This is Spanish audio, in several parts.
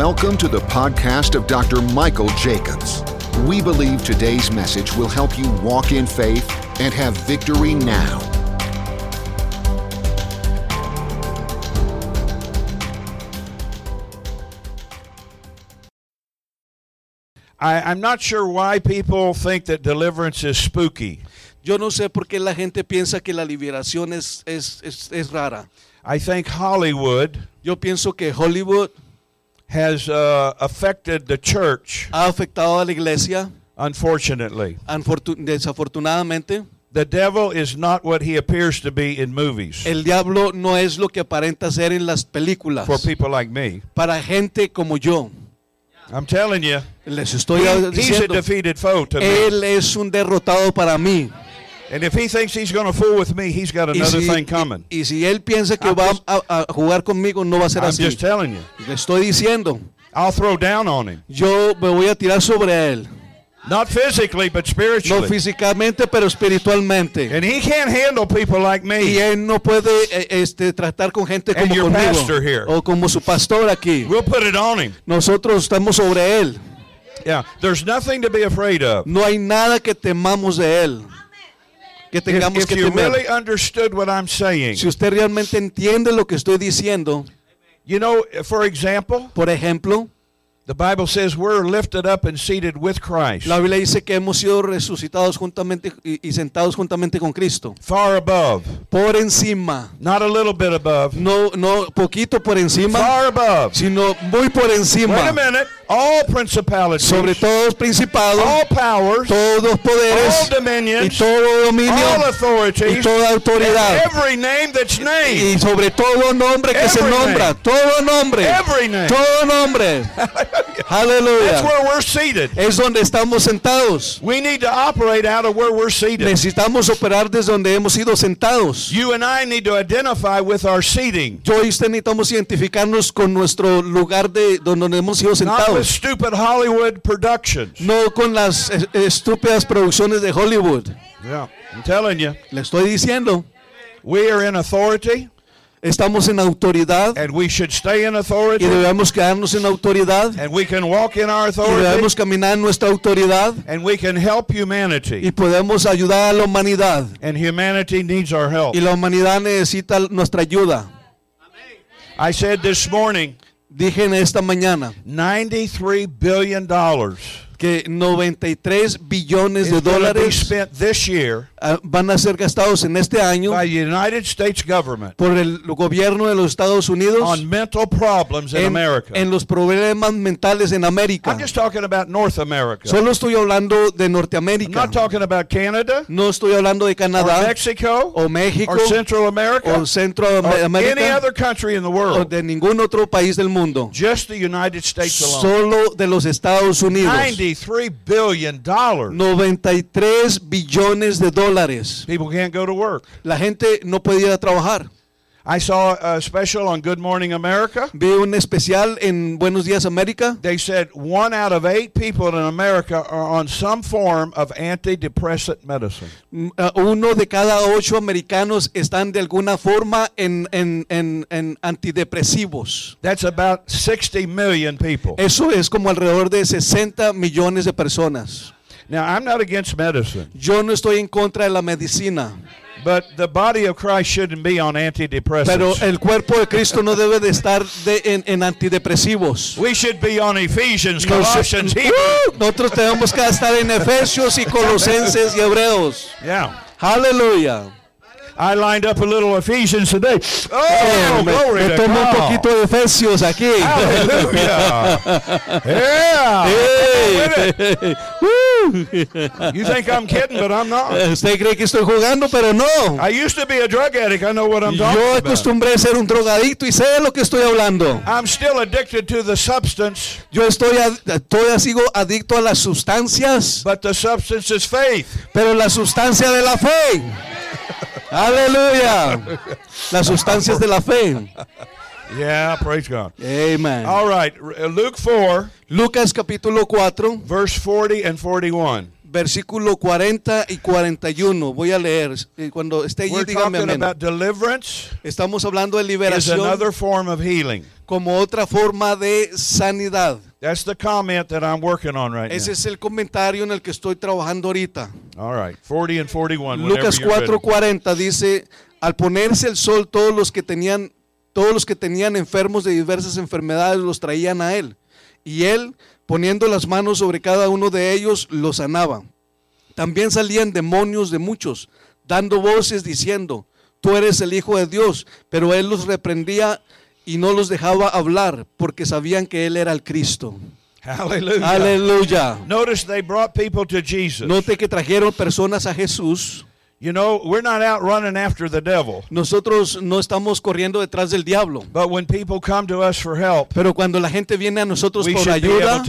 Welcome to the podcast of Dr. Michael Jacobs. We believe today's message will help you walk in faith and have victory now. I, I'm not sure why people think that deliverance is spooky. Yo no sé por qué la gente piensa que la liberación es, es, es, es rara. I think Hollywood Yo pienso que Hollywood has uh, affected the church, ha afectado a la iglesia, unfortunately. desafortunadamente. The devil is not what he appears to be in movies El diablo no es lo que aparenta ser en las películas. for people like me. Para gente como yo. I'm telling you, Les estoy he- he's a diciendo, defeated foe to me. él es un derrotado para mí. And if he thinks he's going to fool with me, he's got Y another si, thing coming. y- y si él piensa que I'm va just- a, a jugar conmigo, no va a ser I'm así. just telling you. Le estoy diciendo, I'll throw down on him. yo me voy a tirar sobre él. Not physically, but No spiritually. físicamente, pero espiritualmente. And he can't handle people like Y me. él no puede eh, este, tratar con gente And como your conmigo pastor here. o como su pastor aquí. We'll put it on him. Nosotros estamos sobre él. Yeah, there's nothing to be afraid of. No hay nada que temamos de él. Que If, tengamos if que you temer. really understood what I'm saying, Si usted realmente entiende lo que estoy diciendo, you know, for example, por ejemplo, the Bible says we're lifted up and seated with Christ, la Biblia dice que hemos sido resucitados juntamente y, y sentados juntamente con Cristo. far above, Por encima, not a little bit above, no, no poquito por encima, far above. sino muy por Wait a encima. minute, all principalities, Sobre todos principados, all powers, todos all poderes y dominions, todo dominio all y authorities, toda autoridad every name that's named, y sobre todo nombre que se nombra, name. todo nombre, every name. todo nombre. That's Aleluya. where we're seated. Es donde estamos sentados. We need to operate out of where we're seated. Necesitamos operar desde donde hemos sido sentados. You and I need to identify with our seating, Yo y usted necesitamos identificarnos con nuestro lugar de donde hemos sido not with stupid Hollywood productions. No con las eh, estúpidas producciones de Hollywood. Yeah, I'm telling you, Le estoy diciendo, we are in authority, estamos en autoridad and we should stay in y authority, debemos quedarnos en autoridad and we can walk in our y authority, debemos caminar en nuestra autoridad and we can help y humanity. podemos ayudar a la humanidad. And humanity needs our help. Y la humanidad necesita nuestra ayuda. I said this morning, Dije en esta mañana $93 billion que 93 billones de dólares spent this year ah, van a ser gastados en este año by the United States government por el gobierno de los Estados Unidos on mental problems in en, America. en los problemas mentales en América. I'm just talking about North America. Solo estoy hablando de I'm Norteamérica. not talking about Canada No estoy hablando de or Canadá Mexico o México or Central America o or any Centroamérica other country in the o world. de ningún otro país del mundo. Just the United States alone. Solo de los Estados Unidos. $93 billion. 93 billones de dólares. People can't go to work. La gente no puede ir a trabajar. I saw a special on Good Morning America. Vi un especial en Buenos Días América. They said one out of eight people in America are on some form of antidepressant medicine. Mm, ah, Uno de cada ocho americanos están de alguna forma en, en- en- en antidepresivos. That's about 60 million people. Eso es como alrededor de 60 millones de personas. Now, I'm not against medicine, Yo no estoy en contra de la medicina, but the body of Christ shouldn't be on pero antidepressants. el cuerpo de Cristo no debe de estar de- en, en antidepresivos. We should be on Ephesians, Colossians, Hebrews. Nosotros tenemos que estar en Efesios y Colosenses y Hebreos. Yeah. Aleluya. I lined up a little Ephesians today. Eh, Oh, me, glory me to tomo un God. poquito de Efesios aquí. Hallelujah. yeah. Hey. You think I'm kidding, but I'm not. Usted cree que estoy jugando, pero no. I used to be a drug addict. I know what I'm Yo talking about. acostumbré a ser un drogadicto y sé lo que estoy hablando. I'm still addicted to the substance, Yo estoy, todavía sigo adicto a las sustancias, but the substance is faith. pero la sustancia de la fe. Aleluya. Las sustancias de la fe. Yeah, praise God. Amen. All right, R- Luke 4, Lucas capítulo 4, verse 40 and 41. versículo 40 y 41. Voy a leer. Eh, Cuando esté allí, We're dígame amén. Estamos hablando de is liberación another form of healing. como otra forma de sanidad. That's the comment that I'm working on right Ese now. es el comentario en el que estoy trabajando ahorita. All right, 40 and 41. whenever Lucas you're ready. 4:40 dice, al ponerse el sol todos los que tenían todos los que tenían enfermos de diversas enfermedades los traían a él, y él poniendo las manos sobre cada uno de ellos los sanaba. También salían demonios de muchos, dando voces diciendo, tú eres el Hijo de Dios, pero él los reprendía y no los dejaba hablar porque sabían que él era el Cristo. Aleluya. Notice they brought people to Jesus. Note que trajeron personas a Jesús. You know, we're not out running after the devil. Nosotros no estamos corriendo detrás del diablo. But when people come to us for help, Pero cuando la gente viene a nosotros por ayuda,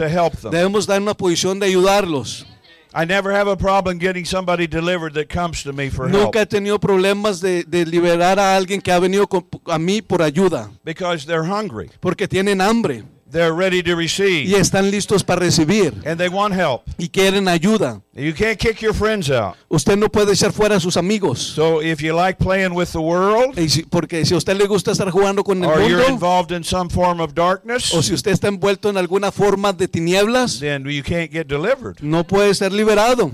debemos dar una posición de ayudarlos. I never have a problem getting somebody delivered that comes to me for help. Nunca he tenido problemas de, de liberar a alguien que ha venido con- a mí por ayuda, because they're hungry. porque tienen hambre They're ready to y receive están listos para recibir and they want help. y quieren ayuda. You can't kick your friends out. Usted no puede echar fuera a sus amigos. So if you like playing with the world Y si- porque si a usted le gusta estar jugando con el or you're mundo, involved in some form of darkness, o si usted está envuelto en alguna forma de tinieblas, then you can't get delivered. no puede ser liberado.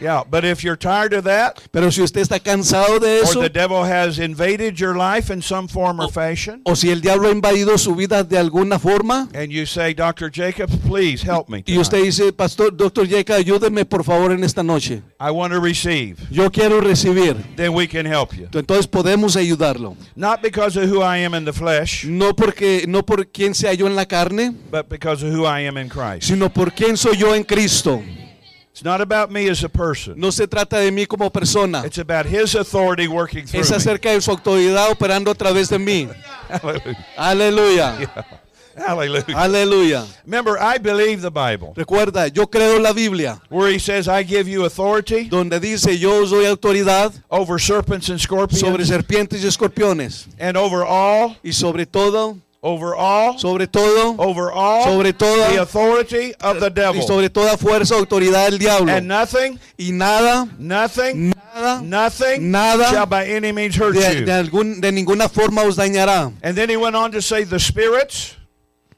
Yeah, but if you're tired of that Pero si usted está cansado de or eso, the devil has invaded your life in some form or fashion, o si el diablo ha invadido su vida de alguna forma, and you say, Dr. Jacobs, please help me. y usted tonight. dice, Pastor, Doctor Yeka, ayúdeme por favor en esta noche. I want to receive. Yo quiero recibir. Then we can help you. Entonces podemos ayudarlo. Not because of who I am in the flesh, No porque no por quién sea yo en la carne, but because of who I am in Christ. sino por quién soy yo en Cristo. It's not about me as a person. No se trata de mí como persona. It's about his authority working through Es me. acerca de su autoridad operando a través de mí. Hallelujah. Aleluya. Hallelujah. Aleluya. Remember, I believe the Bible, Recuerda, yo creo la Biblia, where he says, I give you authority donde dice yo os doy autoridad over serpents and sobre scorpions serpientes y escorpiones. and over all, Y sobre todo, over all, sobre todo, over all sobre toda the authority of the y devil. sobre toda fuerza, autoridad del diablo. And nothing, Y nada, nothing, nada, nothing Nada shall by any means hurt de, you. de algún, de ninguna forma os dañará. And then he went on to say, the spirits,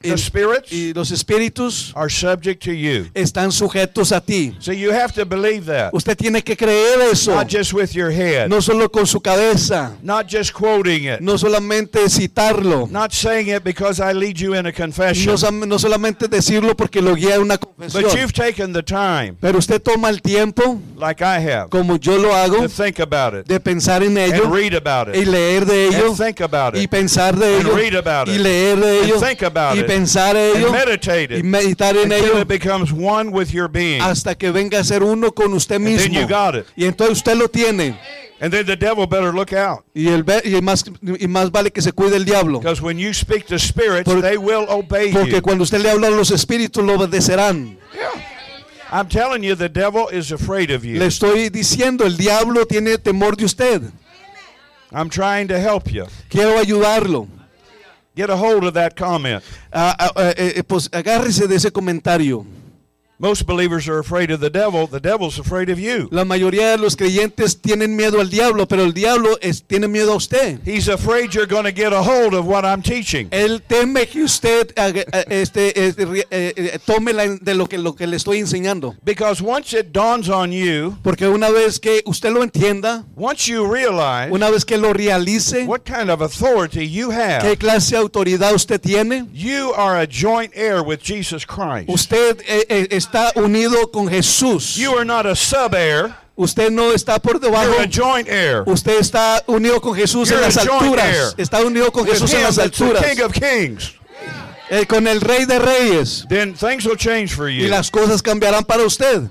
the Y- spirits Y los espíritus are subject to you. están sujetos a ti. So you have to believe that, Usted tiene que creer eso, not just with your head, no solo con su cabeza, not just quoting it, no solamente citarlo, not saying it because I lead you in a confession, no, solamente decirlo porque lo guía una but confesión. you've taken the time, Pero usted toma el tiempo, like I have, como yo lo hago, to think about it de pensar en ello and read about y it leer de ello and think about y it pensar de and ello read about y it leer de and ello think about y it pensar and ello y it meditar en ello it becomes one with your being. hasta que venga a ser uno con usted mismo. you got it. Y entonces usted lo tiene. And then the devil better look out. Y, el, y, más, y más vale que se cuide el diablo. Because when you speak to spirits, Por- they will obey Porque you. cuando usted le habla a los espíritus, lo obedecerán. I'm telling you, the devil is afraid of Le you. estoy diciendo, el diablo tiene temor de usted. I'm trying to help you. Quiero ayudarlo. Get a hold of that comment. Ah, eh, eh, pues agárrese de ese comentario. Most believers are afraid of the devil. The devil's afraid of you. La mayoría de los creyentes tienen miedo al diablo, pero el diablo es- tiene miedo a usted. He's afraid you're going to get a hold of what I'm teaching. Él teme que usted eh, este, este, eh, eh, tome la- de lo que, lo que le estoy enseñando. Because once it dawns on you, Porque una vez que usted lo entienda, once you realize una vez que lo realice, what kind of authority you have, qué clase de autoridad usted tiene, you are a joint heir with Jesus Christ. usted eh, eh, está unido con Jesús. You are not a sub heir, Usted no está por debajo. you're a joint heir. Usted está unido con Jesús You're en las alturas. Está unido con With Jesús en las alturas. King of Kings. Eh, con el Rey de Reyes. Then things will change for Y you. las cosas cambiarán para usted.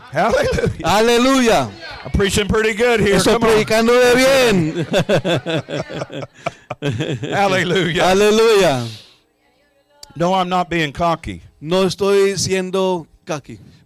Aleluya. I'm preaching pretty good here. Estoy Come on. predicando de bien. Hallelujah. Aleluya. No, I'm not being cocky, No estoy siendo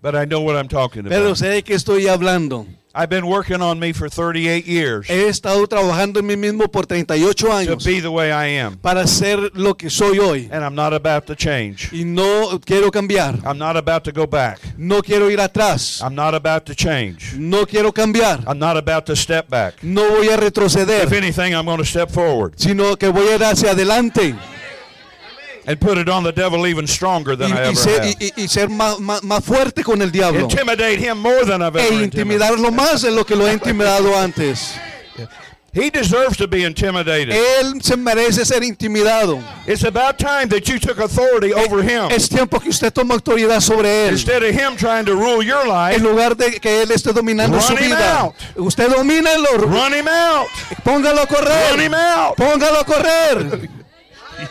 but I know what I'm talking Pero about. sé de qué estoy hablando. I've been working on me for 38 years He estado trabajando en mí mismo por 38 to años be the way I am, para ser lo que soy hoy. and I'm not about to change. Y no quiero cambiar. I'm not about to go back. No quiero ir atrás. I'm not about to change. No quiero cambiar. I'm not about to step back. No voy a If retroceder. anything, I'm going to step forward. Sino que voy a ir hacia adelante. And put it on the devil even stronger than I y, y ever ser, have. y- y- y ser más, más- más fuerte con el diablo. Intimidate him more than I've E ever intimidated. intimidarlo más de lo que lo he intimidado antes. He deserves to be intimidated. Él se merece ser intimidado. It's about time that you took authority over him. Es tiempo que usted tome autoridad sobre él. Instead of him trying to rule your life, En lugar de que él esté dominando Run su him vida. out. Usted domínelo. run him out. Póngalo a Run him correr. out. Póngalo a correr.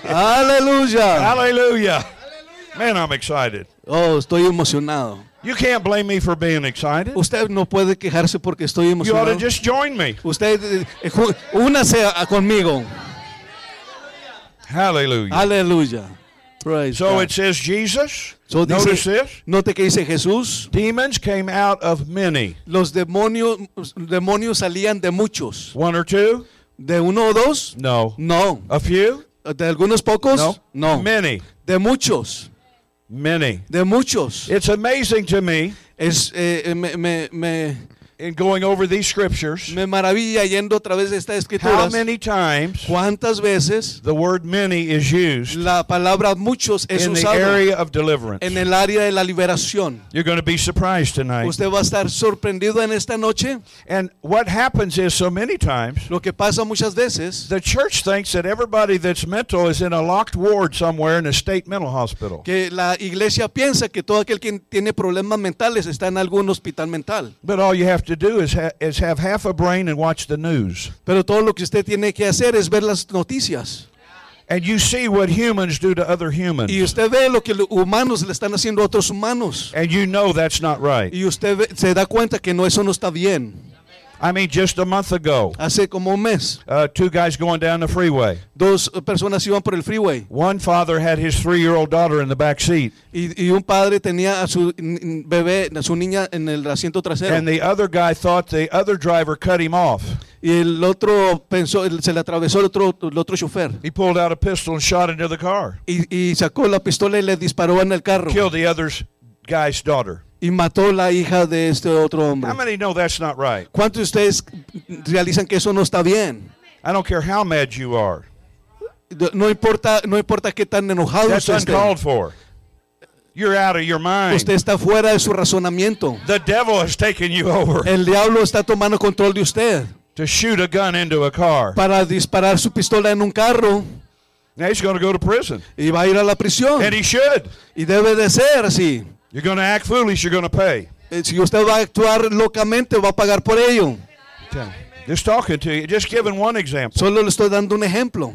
Aleluya. Hallelujah. Man, I'm excited. Oh, estoy emocionado. You can't blame me for being excited. Usted no puede quejarse porque estoy You ought to just join me. Usted, eh, ju- únase a- conmigo. Hallelujah. Aleluya. Praise So God. it says Jesus. So dice- Notice this. Note que dice Jesús. Demons came out of many. Los demonios, demonios salían de muchos. One or two? ¿De uno o dos? No. No. A few? ¿De algunos pocos? No. No. Many. De muchos. Many. De muchos. It's amazing to me Es, eh, me, me, me, in going over these scriptures me maravilla yendo a través de estas how escrituras many times cuántas veces the word many is used la palabra muchos es in the usada area of deliverance. en el área de la liberación. You're going to be surprised tonight. Usted va a estar sorprendido en esta noche. And what happens is so many times Lo que pasa muchas veces the church thinks that everybody that's mental is in a locked ward somewhere in a state mental hospital. que la iglesia piensa que todo aquel que tiene problemas mentales está en algún hospital mental. But all you have to do is, ha- is have half a brain and watch the news. Pero todo lo que usted tiene que hacer es ver las noticias. And you see what humans do to other humans. Y usted ve lo que los humanos le están haciendo a otros humanos. And you know that's not right. Y usted ve- se da cuenta que no, eso no está bien. I mean, just a month ago, Hace como un mes, uh, two guys going down the freeway. dos personas iban por el freeway One father had his three year old daughter in the back seat, y, y un padre tenía a su bebé, a su niña en el asiento trasero. and the other guy thought the other driver cut him off. Y el otro pensó, se le atravesó el otro, el otro chofer. He pulled out a pistol and shot into the car, Y, y sacó la pistola y le disparó en el carro. killed the other guy's daughter. Y mató la hija de este otro hombre. How many know that's not right? ¿Cuántos de ustedes realizan que eso no está bien? I don't care how mad you are. No importa, no importa qué tan enojado That's usted esté. uncalled for. You're out of your mind. Usted está fuera de su razonamiento. The devil has taken you over El diablo está tomando control de usted to shoot a gun into a car. para disparar su pistola en un carro Now he's going to go to prison. y va a ir a la prisión. And he should. Y debe de ser así. You're going to act foolish, you're going to pay. Eh, Si usted va a actuar locamente, va a pagar por ello. Just talking to you, just giving one example. Solo le estoy dando un ejemplo.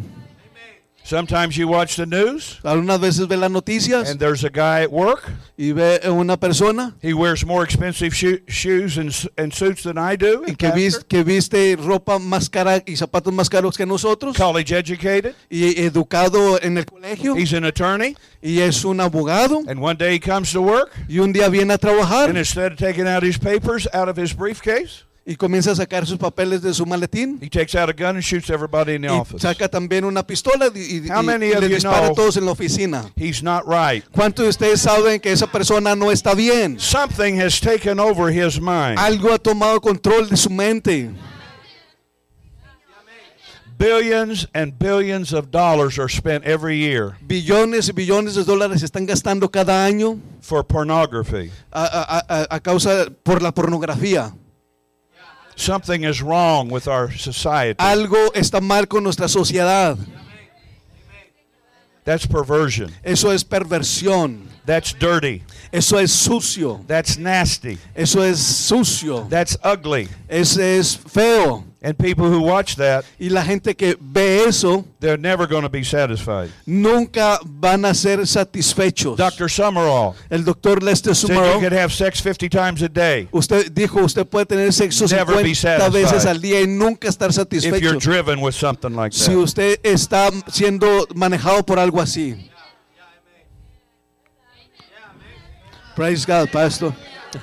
Sometimes you watch the news Algunas veces ve las noticias and there's a guy at work. y ve una persona He wears more expensive shoe, shoes and, and suits than I do. y que, vis- que viste ropa más cara y zapatos más caros que nosotros College educated. y educado en el colegio He's an attorney. y es un abogado And one day he comes to work y un día viene a trabajar and instead of taking out his papers out of his briefcase, y comienza a sacar sus papeles de su maletín he takes out a gun and shoots everybody in the y office. saca también una pistola y, y- How many y of le you dispara know- a todos en la oficina. He's not right. ¿Cuántos de ustedes saben que esa persona no está bien? Something has taken over his mind. Algo ha tomado control de su mente. Billions and billions of dollars are spent every year Billones y billones de dólares se están gastando cada año for pornography. a, a- a- a causa por la pornografía. Something is wrong with our society. Algo está mal con nuestra sociedad. That's perversion. Eso es perversión. That's dirty. Eso es sucio. That's nasty. Eso es sucio. That's ugly. Eso es feo. And people who watch that, Y la gente que ve eso they're never going to be satisfied. nunca van a ser satisfechos. Dr. Summerall El doctor Lester said you Summerall, could have sex 50 times a day usted dijo, usted puede tener sexo Never be 50 satisfied. veces al día y nunca estar if you're satisfecho. driven with something like Si that. usted está siendo manejado por algo así. Praise God, pastor.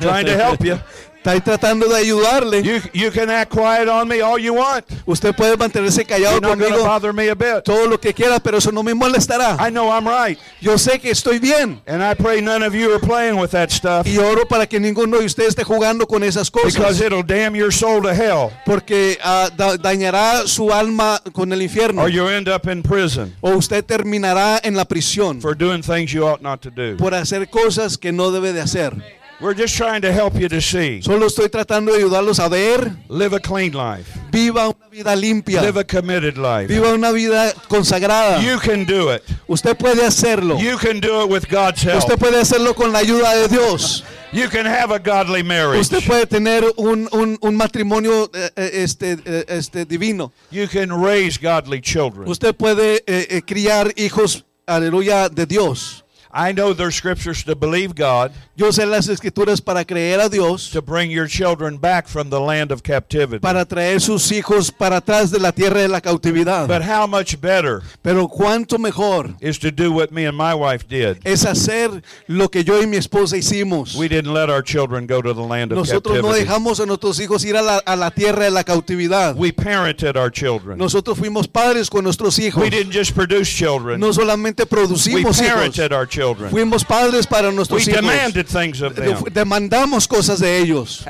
Trying to help you. Está tratando de ayudarle. You, you can act quiet on me all you want. Usted puede mantenerse callado You're conmigo bother me a bit. todo lo que quiera, pero eso no me molestará. I know I'm right. Yo sé que estoy bien. And I pray none of you are playing with that stuff Y oro para que ninguno de ustedes esté jugando con esas because cosas. it'll damn your soul to hell Porque ah, da- dañará su alma con el infierno. or you end up in prison O usted terminará en la prisión for doing things you ought not to do. por hacer cosas que no debe de hacer. We're just trying to help you to see. Solo estoy tratando de ayudarlos a ver. Live a clean life. Viva una vida limpia. Live a committed life. Viva una vida consagrada. You can do it. Usted puede hacerlo. You can do it with God's help. Usted puede hacerlo con la ayuda de Dios. You can have a godly marriage. Usted puede tener un, un- un matrimonio eh, eh, este, eh, este, divino. You can raise godly children. Usted puede eh, eh, criar hijos, aleluya, de Dios. I know there's scriptures to believe God Yo sé las escrituras para creer a Dios, to bring your children back from the land of captivity. para traer sus hijos para atrás de la tierra de la cautividad. But how much better Pero cuánto mejor is to do what me and my wife did. es hacer lo que yo y mi esposa hicimos. We didn't let our children go to the land of Nosotros no captivity. dejamos a nuestros hijos ir a la, a la tierra de la cautividad. We parented our children. Nosotros fuimos padres con nuestros hijos. We didn't just produce children. No solamente We producimos hijos. parented our children. Fuimos padres para We nuestros hijos. demanded things of them. Demandamos cosas de ellos.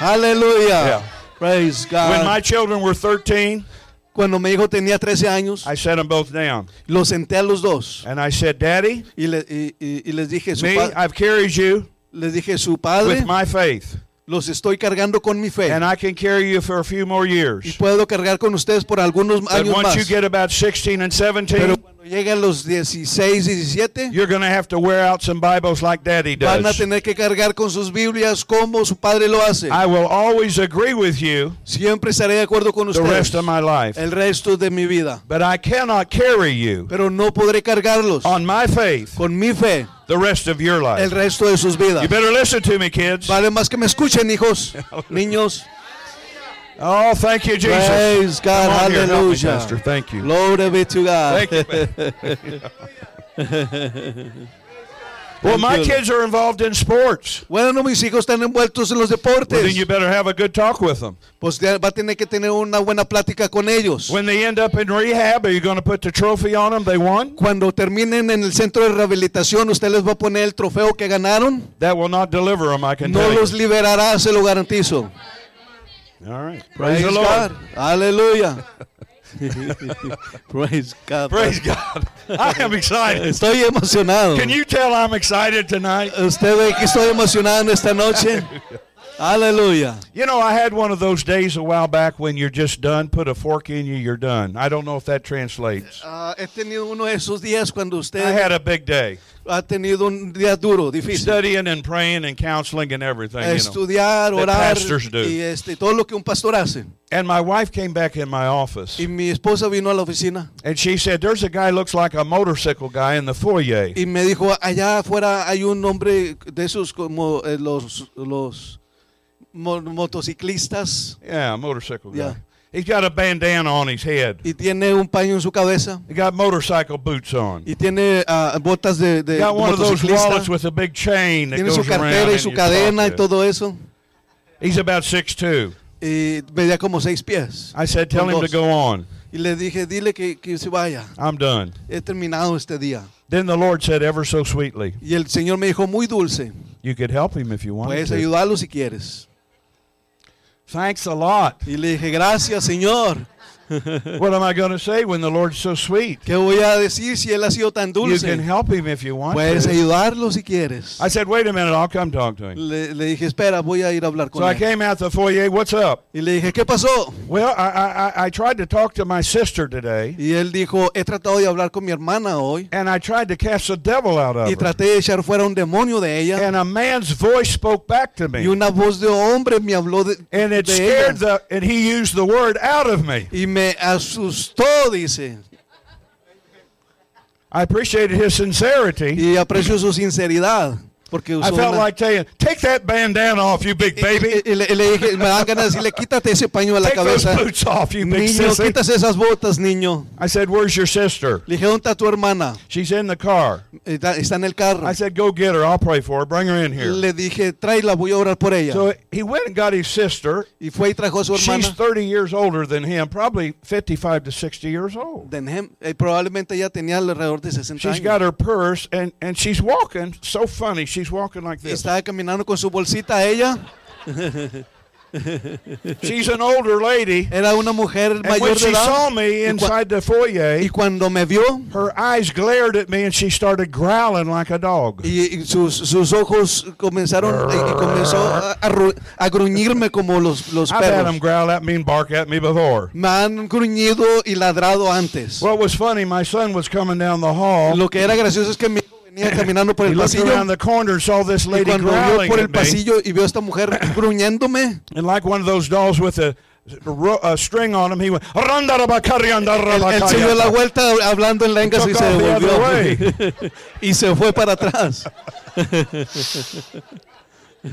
Aleluya. Yeah. Praise God. When my children were 13, Cuando mi hijo tenía 13 años, I set them both down. los senté a los dos And I said, Daddy, y, le- y- y- y les dije, su me, I've carried you les dije, su padre, with my faith. Los estoy cargando con mi fe. And I can carry you for a few more Y years. puedo cargar con ustedes por algunos But años once you más. get about 16 and Pero 17, cuando lleguen los 16, 17, you're going to have to wear out some Bibles like Daddy van a does. tener que cargar con sus Biblias como su padre lo hace. I will always agree with you Siempre estaré de acuerdo con the rest ustedes of my life. el resto de mi vida. But I cannot carry you Pero no podré cargarlos on my faith con mi fe the rest of your el life. resto de sus vidas. You better listen to me, kids. Vale más que me escuchen, hijos, niños. Oh, thank you, Jesus. Praise God, on here, me, hallelujah. Pastor. Thank you. Glory be to God. Thank you. Well, my kids are involved in sports. Bueno, mis hijos están envueltos en los Well, then deportes. you better have a good talk with them. Pues va a tener que tener una buena plática con ellos. When they end up in rehab, are you going to put the trophy on them they won? Cuando terminen en el centro de rehabilitación, usted les va a poner el trofeo que ganaron. That will not deliver them, I can No tell you. los liberará, se lo garantizo. All right. Praise Praise the Lord. God. Aleluya. Praise God. Praise God. I am excited. Estoy emocionado. Can you tell I'm excited tonight? Usted ve que estoy emocionado esta noche. Aleluya. You know, I had one of those days a while back when you're just done, put a fork in you, you're done. I don't know if that translates. Ah, he tenido uno de esos días cuando usted I had a big day. ha tenido un día duro, difícil. Studying and praying and counseling and everything, you know. Estudiar, that orar pastors do. y este, todo lo que un pastor hace. And my wife came back in my office Y mi esposa vino a la oficina and she said, There's a guy looks like a motorcycle guy in the foyer. y me dijo, allá afuera hay un hombre de esos como eh, los, los mo- motociclistas Yeah, motorcycle guy. Yeah. He's got a bandana on his head. y tiene un paño en su cabeza He got motorcycle boots on. y tiene ah, botas de, de got one of those wallets with a big chain that Tiene goes su around. cartera y and su cadena y to. todo eso. He's about 6'2". Y medía como seis pies. I said, Tell Con him to dos. go on. Y le dije, dile que, que se vaya. I'm done. He terminado este día. Then the Lord said, ever so sweetly, Y el Señor me dijo muy dulce, You could help him if you wanted puedes to. ayudarlo si quieres. Thanks a lot. Y le dije, gracias Señor. what am I going to say when the Lord's so sweet? ¿Qué voy a decir si Él ha sido tan dulce? You can help him if you want Puedes to. ayudarlo si quieres. I said, wait a minute, I'll come talk to him. Le, le dije, espera, voy a ir a hablar con So I came out the foyer, what's up? Y le dije, ¿qué pasó? Well, I, I, I- tried to talk to my sister today, Y él dijo, he tratado de hablar con mi hermana hoy. and I tried to cast the devil out of her. Y traté de echar fuera un demonio de ella. And a man's voice spoke back to me. Y una voz de hombre me habló de, And it de scared ella. the, and he used the word out of me. Y me asustó, dice. I appreciated his sincerity. Y aprecio su sinceridad. Porque I felt una- like saying, Take that bandana off, you big baby. y- y le, y le dije, me dan ganas de decirle, quítate ese paño de la Take those boots off, you big Niño, sissy. quítase esas botas, niño. I said, Where's your sister? Le dije, ¿dónde está tu hermana? She's in the car. Está, está en el carro. I said, Go get her. I'll pray for her. Bring her in here. Le dije, tráela, voy a orar por ella. So he went and got his sister. y fue y trajo a su She's hermana. 30 years older than him, probably 55 to 60 years old. Denhem, eh, probablemente ella tenía alrededor de 60 She's años. got her purse and, and she's walking so funny. She's walking like this. Estaba caminando con su bolsita ella. She's an older lady. Era una mujer And mayor when de she saw me inside the foyer, Y cuando me vio, her eyes glared at me and she started growling like a dog. y, y sus, sus ojos comenzaron y comenzó a, a ru- a gruñirme como los, los I've had them perros. growl at me and bark at me before. Me han gruñido y ladrado antes. What was funny, my son was coming down the hall. Lo que era gracioso es que mi venía caminando por el pasillo around the corner and saw this y cuando vio por el pasillo y vio a esta mujer gruñéndome, And like one of those dolls with a, string on him, he went, él, se dio la vuelta hablando en lenguas y se devolvió y se fue para atrás.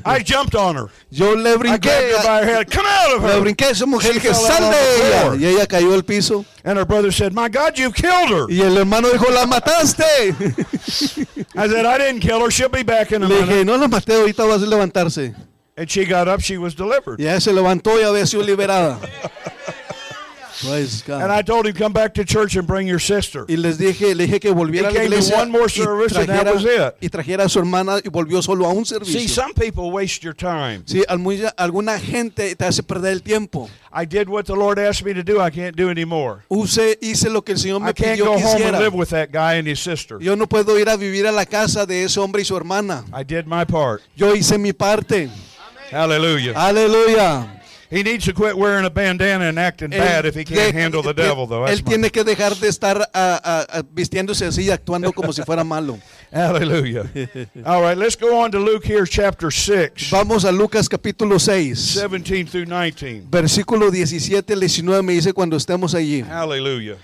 I jumped on her. Yo le I brinqué, her by her head. Come out of le her. brinqué a esa mujer que sal de ella y ella cayó al piso And her brother said, My God, you killed her. y el hermano dijo la mataste. I said, I didn't kill her. She'll be back in a Le minute. no la maté ahorita a levantarse. And she got up. She was delivered. Y ella se levantó y había sido liberada. Praise God. And I told him, Come back to church and bring your sister. y les dije, le dije que volviera a He la came to iglesia one more y service and that trajera, was it. y trajera a su hermana y volvió solo a un See, servicio. some people waste your time. Sí, alguna gente te hace perder el tiempo. I did what the Lord asked me to do. I can't do anymore. Use, hice lo que el Señor I me can't pidió go home and live with that guy and his sister. Yo no puedo ir a vivir a la casa de ese hombre y su hermana. I did my part. Yo hice mi parte. Hallelujah. Aleluya. He needs to quit wearing a bandana and acting Él bad if he can't de- handle the de- devil, though. That's Él tiene que dejar de estar ah, ah, vistiéndose así actuando como si fuera malo. Hallelujah. All right, let's go on to Luke here, chapter 6, Vamos a Lucas capítulo 6, 17 through 19. versículo 17 al 19 me dice cuando estemos allí. Hallelujah.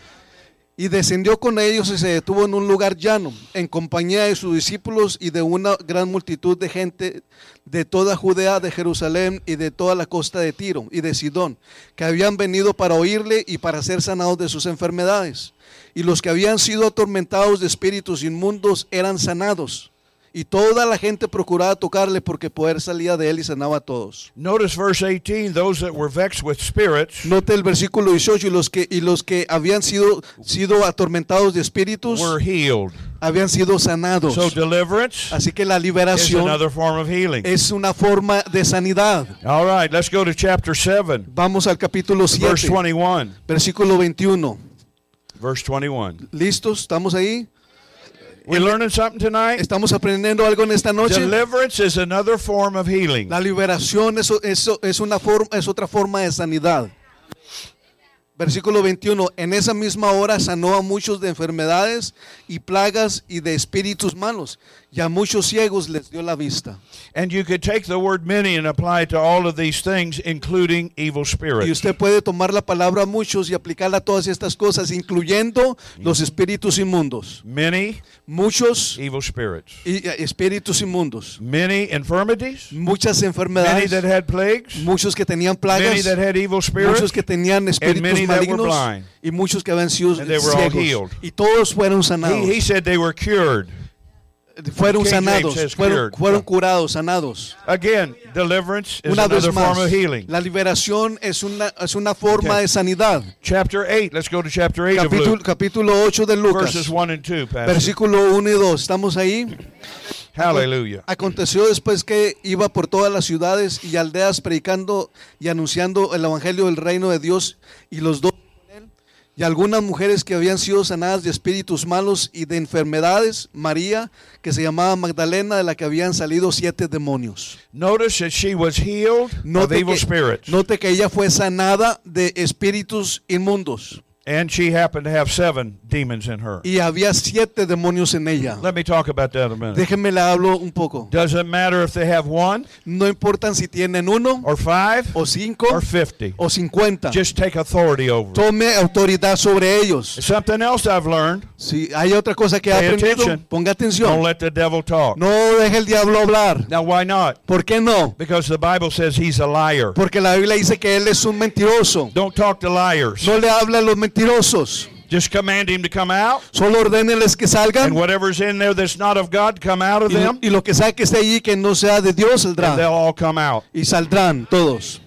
Y descendió con ellos y se detuvo en un lugar llano, en compañía de sus discípulos y de una gran multitud de gente de toda Judea, de Jerusalén y de toda la costa de Tiro y de Sidón, que habían venido para oírle y para ser sanados de sus enfermedades. Y los que habían sido atormentados de espíritus inmundos eran sanados. Y toda la gente procuraba tocarle porque poder salía de él y sanaba a todos. Notice verse 18 those that were vexed with spirits Note el versículo 18 y los que, y los que habían sido, sido atormentados de espíritus were healed. habían sido sanados. So deliverance Así que la is liberación another form of healing. es una forma de sanidad. All right, let's go to chapter 7, Vamos al capítulo verse 7, 21. versículo 21. Verse 21. ¿Listos? ¿Estamos ahí? We learning something tonight? ¿Estamos aprendiendo algo en esta noche? Deliverance is another form of healing. La liberación es, es, es una forma, es otra forma de sanidad. Versículo 21. En esa misma hora sanó a muchos de enfermedades y plagas y de espíritus malos, y a muchos ciegos les dio la vista. And you could take the word many and apply it to all of these things, including evil Y spirits. usted puede tomar la palabra muchos y aplicarla a todas estas cosas, incluyendo los espíritus inmundos. Many Muchos evil spirits. y- eh, espíritus inmundos. Many infirmities. Muchas Many enfermedades. that had plagues. Muchos que tenían Many plagas. that had evil spirits. Muchos que tenían espíritus many that were malignos. blind. Y muchos que habían sido And they were all ciegos. healed. Y todos fueron sanados. He, he said they were cured. Fueron sanados. Fueron, curados, sanados. Again, deliverance is Una vez another más, form of healing. la liberación es una, es una forma Okay. de sanidad. Chapter 8. Let's go to chapter 8 of Capítulo, Luke. capítulo 8 de Lucas. Verses 1 and 2, Pastor. Versículo 1 y 2. ¿Estamos ahí? Hallelujah. Aconteció después que iba por todas las ciudades y aldeas predicando y anunciando el evangelio del reino de Dios y los dos. Y algunas mujeres que habían sido sanadas de espíritus malos y de enfermedades, María, que se llamaba Magdalena, de la que habían salido siete demonios. Notice that she was healed of Note evil que, spirits. note que ella fue sanada de espíritus inmundos. And she happened to have seven demons in her. y había siete demonios en ella. Let me talk about that a minute. Déjenme le hablo un poco. Doesn't matter if they have one No importa si tienen uno or five o cinco or 50. o cincuenta. Just take authority over. Tome autoridad sobre ellos. Something else I've learned Si hay otra cosa que Pay aprendido, attention. ponga don't let the devil talk. No deje el diablo hablar. Now, why not? ¿Por qué no? Because the Bible says he's a liar. Porque la Biblia dice que él es un mentiroso. Don't talk to liars. No le habla a los mentirosos. Just command him to come out, Solo ordéneles que salgan and whatever's in there that's not of God, come out of y, them, y lo que sea que esté allí que no sea de Dios and they'll all come out. Y saldrán todos.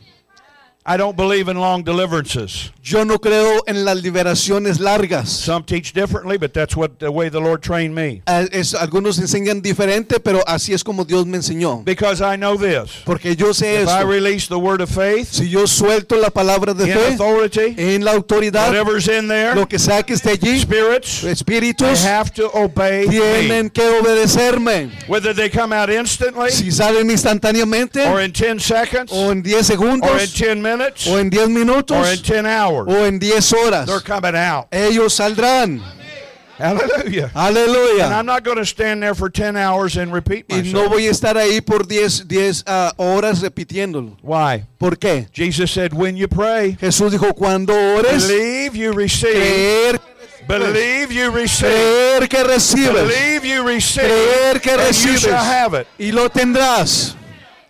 I don't believe in long deliverances. Yo no creo en las liberaciones largas. Some teach differently, but that's what the way the Lord trained me. Ah, es- algunos enseñan diferente, pero así es como Dios me enseñó. Because I know this. Porque yo sé If I esto. release the word of faith Si yo suelto la palabra de in fe authority, en la autoridad, whatever's in there, lo que sea que esté allí, spirits, espíritus have to obey me. tienen que obedecerme. Whether they come out instantly, Si salen instantáneamente, or in 10 seconds, o en 10 or in segundos, 10 minutes, o en 10 or in minutos, 10 hours, o en 10 horas, they're coming out. ellos saldrán. Hallelujah. And I'm Aleluya. not going to stand there for 10 hours and repeat Y no voy a estar ahí por 10, 10 ah, horas repitiéndolo. Why? ¿Por qué? Jesus said, when you pray, Jesús dijo, cuando ores, believe you receive, creer, believe you receive, creer que recibes, believe you receive, creer que and you recibes, shall have it. y lo tendrás.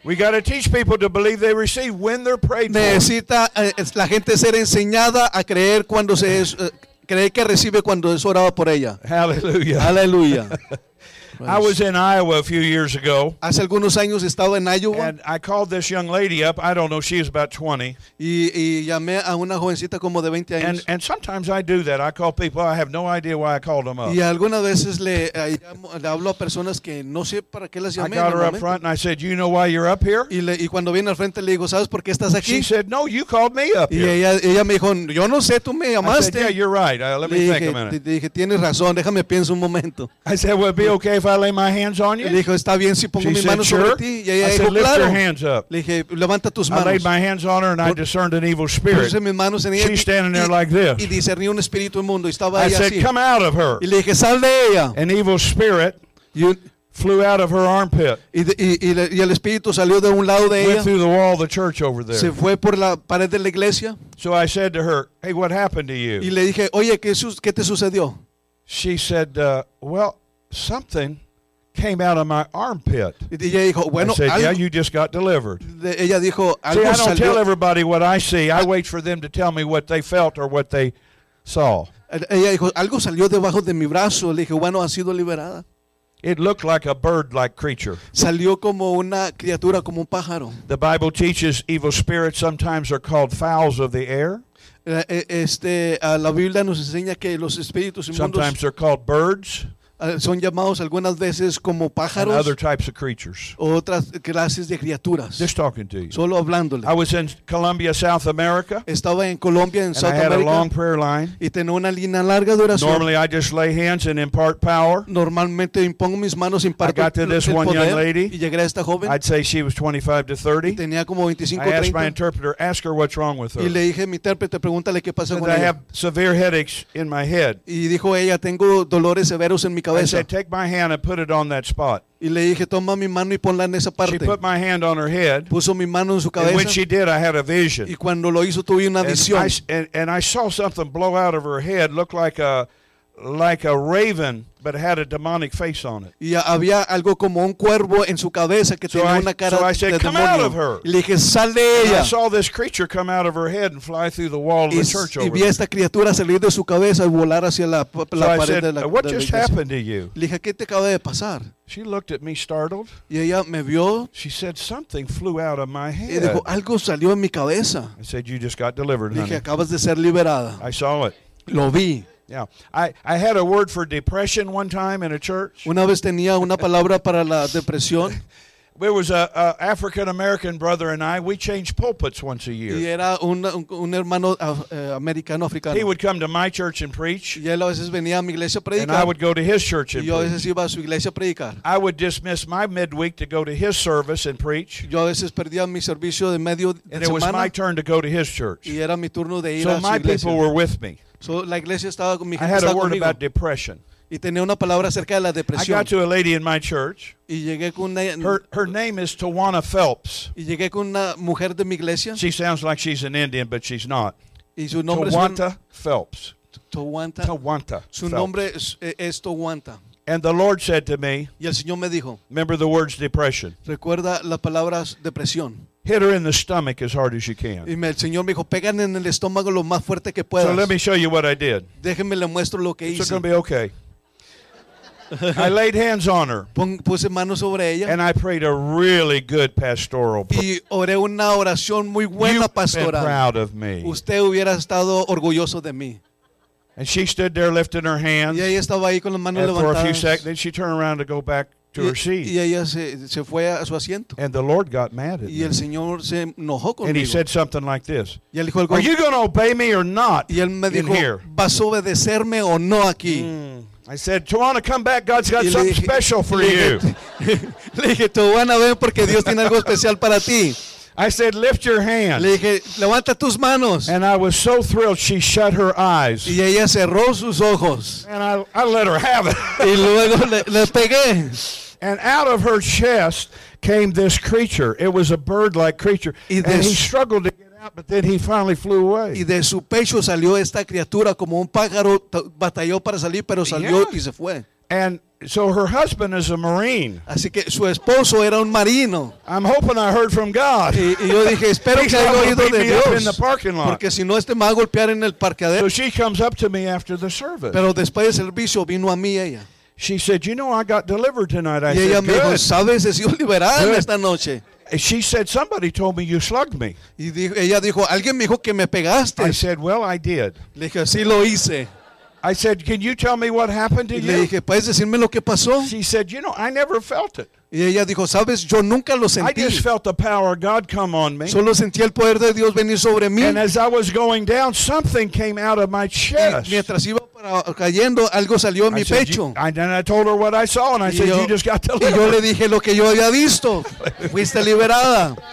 We got to teach people to believe they receive when they're prayed for. Necesita eh, la gente ser enseñada a creer cuando se es, eh, creer que recibe cuando es orado por ella. Hallelujah. Aleluya. I was in Iowa a few years ago, Hace algunos años estaba en Iowa and I called this young lady up. I don't know, she was about 20. y, y llamé a una jovencita como de 20 And, años. and sometimes I do that. I call people, I have no idea why I called them up. Y algunas veces le, eh, llamo- le hablo a personas que no sé para qué las llamé. I got her up front and I said, You know why you're up here? Y, le- y cuando viene al frente le digo, ¿sabes por qué estás aquí?" She said, No, you called me up Y here. ella, ella me dijo, yo no sé, tú me llamaste." I said. Yeah, you're right. Uh, let le me think a minute. te- dije, tienes razón, déjame pienso un momento. I said, Will it be okay if I lay my hands on you? le dijo, está bien si pongo She mis said, manos Sure. sobre ti. Y ella I dijo, said, Lift your claro. hands up. Le dije, levanta tus I manos. laid my hands on her and I discerned an evil spirit. Puse mis manos en ella She's standing there y, like this. y discerní un espíritu inmundo. Y estaba I ella said, así. Come out of her. Y le dije, sal de ella. An evil spirit Y, un- flew out of her armpit, y de- y- y le- y el espíritu salió de un lado de went ella. through the wall of the church over Se there. fue por la pared de la iglesia. So I said to her, Hey, what happened to Y you? le dije, oye, ¿qué, sus- qué te sucedió? She said, uh, Well, something came out of my armpit. Ella dijo, bueno, I said, Yeah, you just got delivered. de- ella dijo, See, I don't tell everybody what I see. I wait for them to tell me what they felt or what they saw. Ella dijo, algo salió debajo de mi brazo. Le dije, bueno, ha sido liberada. It looked like a bird like creature. Salió como una criatura, como un pájaro. The Bible teaches evil spirits sometimes are called fowls of the air, Eh, eh, Este, ah, la Biblia nos enseña que los espíritus inmundos sometimes they're called birds, ah, son llamados algunas veces como pájaros other types of creatures. otras clases de criaturas. Just talking to you. Solo hablándole. I was in Colombia, South America, Estaba en Colombia, en South I had a long America, prayer line. y tenía una línea larga de oración. Normally, I just lay hands and impart power. Normalmente impongo mis manos, imparto I got to this one young lady. y llegué a esta joven. I'd say she was 25 to 30. Tenía como 25 I asked my 30 interpreter, ask her what's wrong with her. y le dije a mi intérprete, pregúntale qué pasa con I ella. have severe headaches in my head. Y dijo ella, tengo dolores severos en mi I cabeza. said, take my hand and put it on that spot. Y le dije, toma mi mano y ponla en esa She put my hand on her head, Puso mi mano en su and when she did, I had a vision. cuando lo hizo tuve una And visión. I, s- and, and I saw something blow out of her head, looked like a like a raven, but had a demonic face on it. Y había algo como un cuervo en su cabeza que So tenía I- una cara so I said, de "Come out of her." Y le dije, sal de And I saw this creature come out of her head and fly through the wall of Y, the church y vi there. esta criatura salir de su cabeza y volar hacia la, So la I pared said, de la, what de la just iglesia. happened to you? Le dije, ¿qué te acaba de pasar? She looked at me startled. Y ella me vio She said, something flew out of my head. y dijo, algo salió en mi cabeza. I said, you just got delivered, Le dije, honey. acabas de ser liberada. I saw it. Lo vi. Yeah. I, I had a word for depression one time in a church. Una vez tenía una palabra para la depresión. There was a, a African American brother and I. We changed pulpits once a year. era un, un- un hermano ah, eh, americano africano. He would come to my church and preach, Y él a veces venía a mi iglesia a and I would go to his church Y and yo a preach. veces iba a su iglesia a predicar. I would dismiss my midweek to go to his service and preach, Yo a veces perdía mi servicio de medio de and it was my turn to go to his church. y era mi turno de ir So a su my iglesia. people were with me. So, la iglesia estaba con mi I had a word conmigo. about depression. Y tenía una palabra acerca de la I got to a lady in my church. y llegué con una Her her name is Tawana Phelps. y llegué con una mujer de mi iglesia She sounds like she's an Indian, but she's not. y su nombre es Tawanta Phelps. Towanta. Tawanta. Su Phelps. nombre es, eh, es Towanta. And the Lord said to me, Y el Señor me dijo, remember the words depression. recuerda las palabras depresión. Hit her in the stomach as hard as you can. Y me- el Señor me dijo, pegan en el estómago lo más fuerte que So puedas. let me show you what I did. Déjenme le muestro lo que It's hice. going to be okay. I laid hands on her puse manos sobre ella and I prayed a really good pastoral prayer. y oré una oración muy buena been pastoral. proud of me. Usted hubiera estado orgulloso de mí. And she stood there lifting her hands. Y ella estaba ahí con las manos And for a few seconds, then she turned around to go back to her Y, y seat. ella se, se fue a su asiento. And the Lord got mad at Y el me. Señor se enojó And he said something like this Y él dijo algo. Are you going to obey me or not Y él me in dijo, here? ¿vas a obedecerme o no aquí? Mm. I said, Tawana, come back. God's got something dije- special for you. Le dije, te van a ver porque Dios tiene algo especial para ti. I said, lift your hand. Le dije, levanta tus manos. And I was so thrilled, she shut her eyes. Y ella cerró sus ojos. And I, I let her have it. Y luego le, le pegué. and out of her chest came this creature. It was a bird like creature. Y and he struggled to get out, but then he finally flew away. Y de su pecho salió esta criatura como un pájaro. Batalló para salir, pero salió Yeah. y se fue. And so her husband is a Marine. Así que su esposo era un marino. I'm hoping I heard from God. Y, y yo dije, espero que haya oído de Dios. parking lot. Porque si no, este me va a golpear en el parqueadero. So she comes up to me after the service. Pero después del servicio vino a mí ella. She said, You know, I got delivered tonight. I Y ella said, me dijo. ¿sabes? He sido liberada esta noche. She said, Somebody told me you slugged me. Y dijo- ella dijo, alguien me dijo que me pegaste. I said, Well, I did. Le dije, sí lo hice. I said, Can you tell me what happened to le you? dije, ¿puedes decirme lo que pasó? She said, You know, I never felt it. Y ella dijo, ¿sabes? Yo nunca lo I sentí. just felt the power of God come on me. Solo sentí el poder de Dios venir sobre mí. And as I was going down, something came out of my Y chest. mientras iba cayendo, algo salió en I mi said, pecho. I, and I told her what I saw, and I Y said, yo, You just got y yo delivered. le dije lo que yo había visto. Fuiste liberada.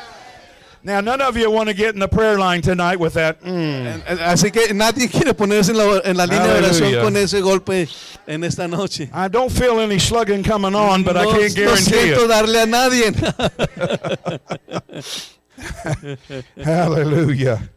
Now, none of you want to get in the prayer line tonight with that. mm. Así que nadie quiere ponerse en la, en la línea de oración con ese golpe en esta noche. I don't feel any slugging coming on, but I no, can't no guarantee siento it. darle a nadie. Hallelujah.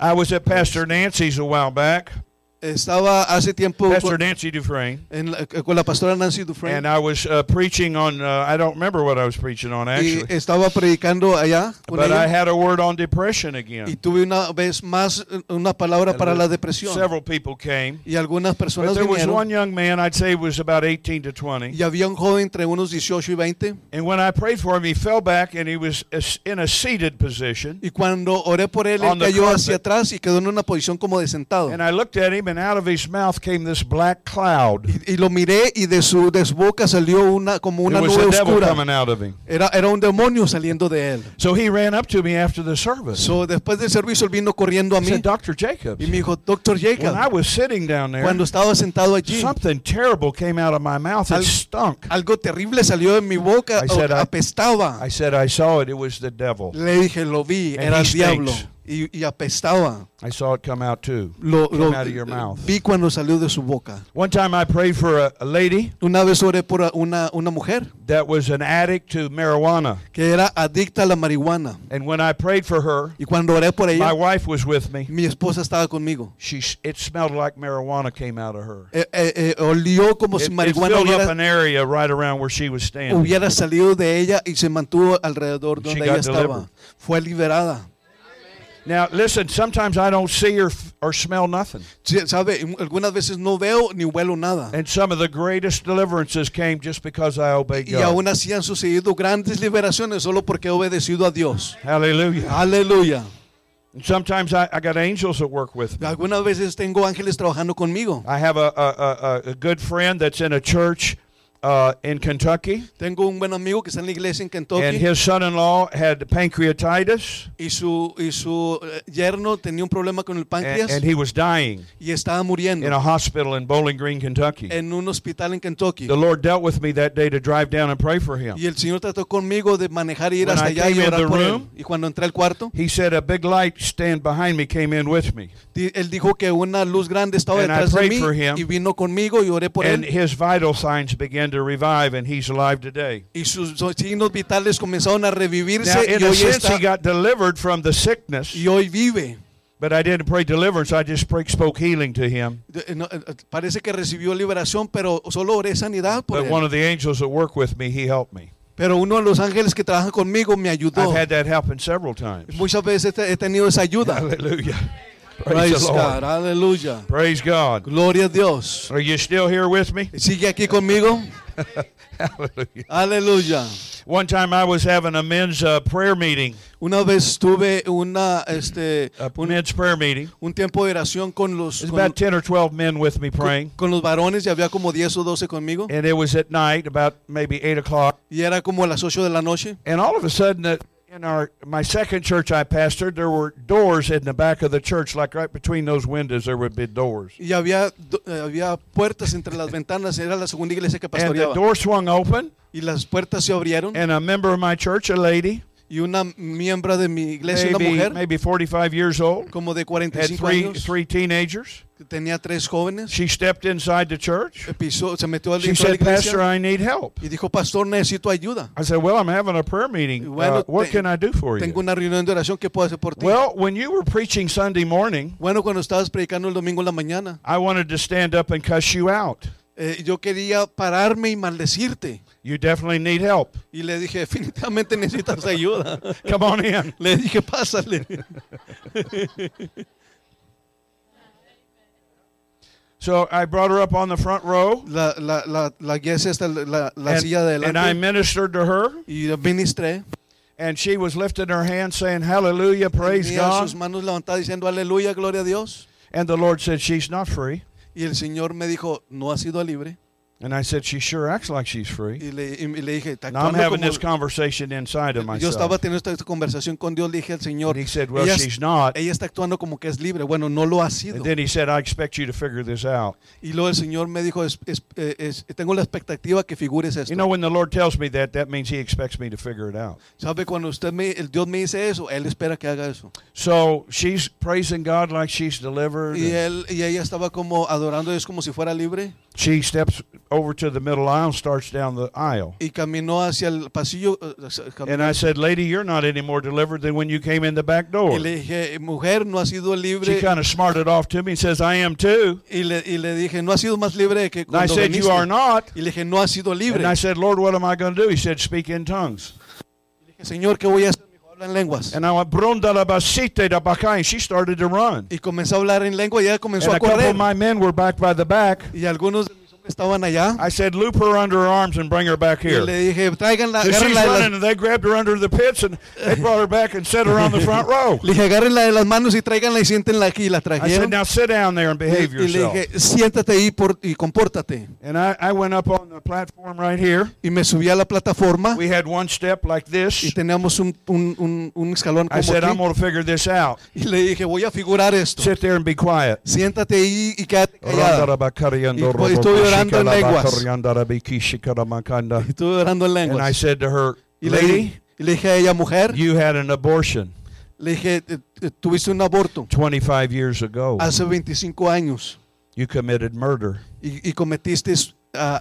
I was at Pastor Nancy's a while back, Estaba hace tiempo Pastor con, Nancy Dufresne, en la- con la pastora Nancy Dufresne. And I was uh, preaching on, uh, I don't remember what I was preaching on y actually, estaba predicando allá con but I had a word on depression y again. tuve una vez más eh, una palabra para la depresión. Several people came, y algunas but personas there was one young man, I'd say was about 18 to 20, y había un joven entre unos 18 y 20 and when I prayed for him, he fell back and he was as- in a seated position. y cuando oré por él él cayó hacia atrás y quedó en una posición como de sentado. And I looked at him, and out of his mouth came this black cloud. y, y lo miré y de su, de su boca salió una como una was nube a devil oscura coming out of him. era, era un demonio saliendo de él So he ran up to me after the service. so, después del servicio él vino corriendo a He mí said, Dr. Jacobs, y me dijo Doctor when I was sitting down there, cuando estaba sentado allí something terrible came out of my mouth. It stunk. algo terrible salió de mi boca I said, o- I- apestaba I said, I saw it. It was the devil. le dije lo vi And era he el diablo stinks. Y, y apestaba I saw it come out too. lo, out of your mouth. vi cuando salió de su boca One time I prayed for a, a lady una vez oré por una, una mujer that was an addict to marijuana. que era adicta a la marihuana And when I prayed for her, y cuando oré por my ella wife was with me. mi esposa estaba conmigo She, it smelled like marijuana came out of her. Eh, eh, eh, olió como It, si it marihuana filled up an area right around where she was standing. hubiera salido de ella y se mantuvo alrededor donde ella estaba delivered. fue liberada Now, listen, sometimes I don't see or, or smell nothing. Sabe algunas veces no veo ni huelo nada And some of the greatest deliverances came just because I obeyed God. y aún así han sucedido grandes liberaciones solo porque he obedecido a Dios Hallelujah. And sometimes I, I got angels that work with me. algunas veces tengo ángeles trabajando conmigo I have a, a, a, a good friend that's in a church uh, in Kentucky, Tengo un buen amigo que está en la iglesia en Kentucky. and his son-in-law had pancreatitis, y su, y su eh, yerno tenía un problema con el páncreas and he was dying y estaba muriendo. in a hospital in Bowling Green, Kentucky. en un hospital en Kentucky. The Lord dealt with me that day to drive down and pray for him. Y el Señor trató conmigo de manejar y ir When hasta allá y orar the por él. room- Y cuando entré al cuarto, He said a big light stand behind me came in with me, él dijo que una luz grande estaba And I detrás de prayed mí for him. y vino conmigo y oré por and él. his vital signs began to revive, and he's alive today. Y sus signos vitales comenzaron a Now, revivirse in y a hoy, sense, está, he got delivered from the sickness, y hoy vive. but I didn't pray deliverance. I just prayed, spoke healing to him. Eh, parece que recibió liberación, pero solo oré sanidad por But él. one of the angels that work with me, he helped me. Pero uno de los ángeles que trabaja conmigo me ayudó. I've had that happen several times. Muchas veces he tenido esa ayuda. Hallelujah. Praise Praise God, aleluya. Praise God. Gloria a Dios. Are you still here with me? ¿Sigue aquí conmigo? Hallelujah. Aleluya. One time I was having a men's uh, prayer meeting, Una vez tuve una, este, a un, men's prayer meeting. un tiempo de oración con los, con, about 10 or 12 men with me praying. con los varones y había como 10 o 12 conmigo. And it was at night, about maybe 8 o'clock. Y era como a las 8 de la noche. And all of a sudden, uh, in our my second church I pastored, there were doors in the back of the church, like right between those windows, there would be doors. Y había, eh, había puertas entre las ventanas. Era la segunda iglesia que And the door swung open, Y las puertas se abrieron. and a member of my church, a lady, Y una miembro de mi iglesia, una maybe, mujer, maybe 45 years old, como de had 45 three años, three teenagers. tenía tres jóvenes, She stepped inside the church. pisó, se metió al She dentro de la said, "Pastor, I need help." y dijo, pastor, necesito ayuda. I said, "Well, I'm having a prayer meeting. Uh, what te- can I do for Tengo you?" una reunión de oración que puedo hacer por ti. Well, when you were preaching Sunday morning, bueno, cuando estabas predicando el domingo en la mañana, I wanted to stand up and cuss you out. Eh, yo quería pararme y maldecirte. You definitely need help. Y le dije, definitivamente necesitas ayuda. Come on in. le dije, pásale. So I brought her up on the front row, La, la, la, la guía es esta, la, la and, silla de and I ministered to her, Y ministré. and she was lifting her hand, saying, "Hallelujah, praise Tenía God." sus manos levantadas diciendo, aleluya, gloria a Dios. And the Lord said, "She's not free." Y el Señor me dijo, no ha sido libre. And I said, "She sure acts like she's free." Y le, y le dije, Now I'm having this conversation inside of Yo estaba myself. teniendo esta, conversación con Dios, le dije al Señor, And he said, "Well, ella, she's not." ella está actuando como que es libre. Bueno, no lo ha sido. And then he said, "I expect you to figure this out." Y luego el Señor me dijo, es- es- eh, es- tengo la expectativa que figures esto. You know, when the Lord tells me that, that means He expects me to figure it out. ¿Sabe? Cuando usted me, el Dios me dice eso, Él espera que haga eso. So she's praising God like she's delivered. Y, él, y ella estaba como adorando a Dios como si fuera libre. She steps over to the middle aisle and starts down the aisle. Y caminó hacia el pasillo. eh, caminó- And I said, Lady, you're not any more delivered than when you came in the back y door. le dije, mujer, no sido She kind of smarted off to me and says, I am too. Y le, y le dije, no ha sido más libre que And I said, You are not. Y le dije, no sido libre. And I said, Lord, what am I going to do? He said, Speak in tongues. Dije, Señor, ¿qué voy a hacer? Lenguas. And I she started to run. Y comenzó a hablar en lengua y ella comenzó And a a couple of my men were back by the back. Y algunos de estaban allá. I said, Loop her under her arms and bring her back Y here. le dije, tráiganla, she's agárrenla las running, and they grabbed her under the pits and they brought her back and set her on the front row. Le dije, agárrenla de las manos y tráiganla y siéntenla aquí. Y la I said, trajeron. now sit down there and behave y, y le yourself. dije, siéntate ahí por- y compórtate. And I, I went up on the platform right here. Y me subí a la plataforma We had one step like y this. teníamos un, un, un, un escalón I como said, I'm aquí. going to figure this out. Y le dije, voy a figurar esto. Sit there and be quiet. Siéntate ahí y quédate callada. Y estuve orando en lenguas. Y And estuve orando en I said to her, Y le, Lady, y le dije a ella, mujer, you had an abortion le dije, "Eh, eh, tuviste un aborto 25 years ago. hace 25 años You committed murder y, y cometiste ah,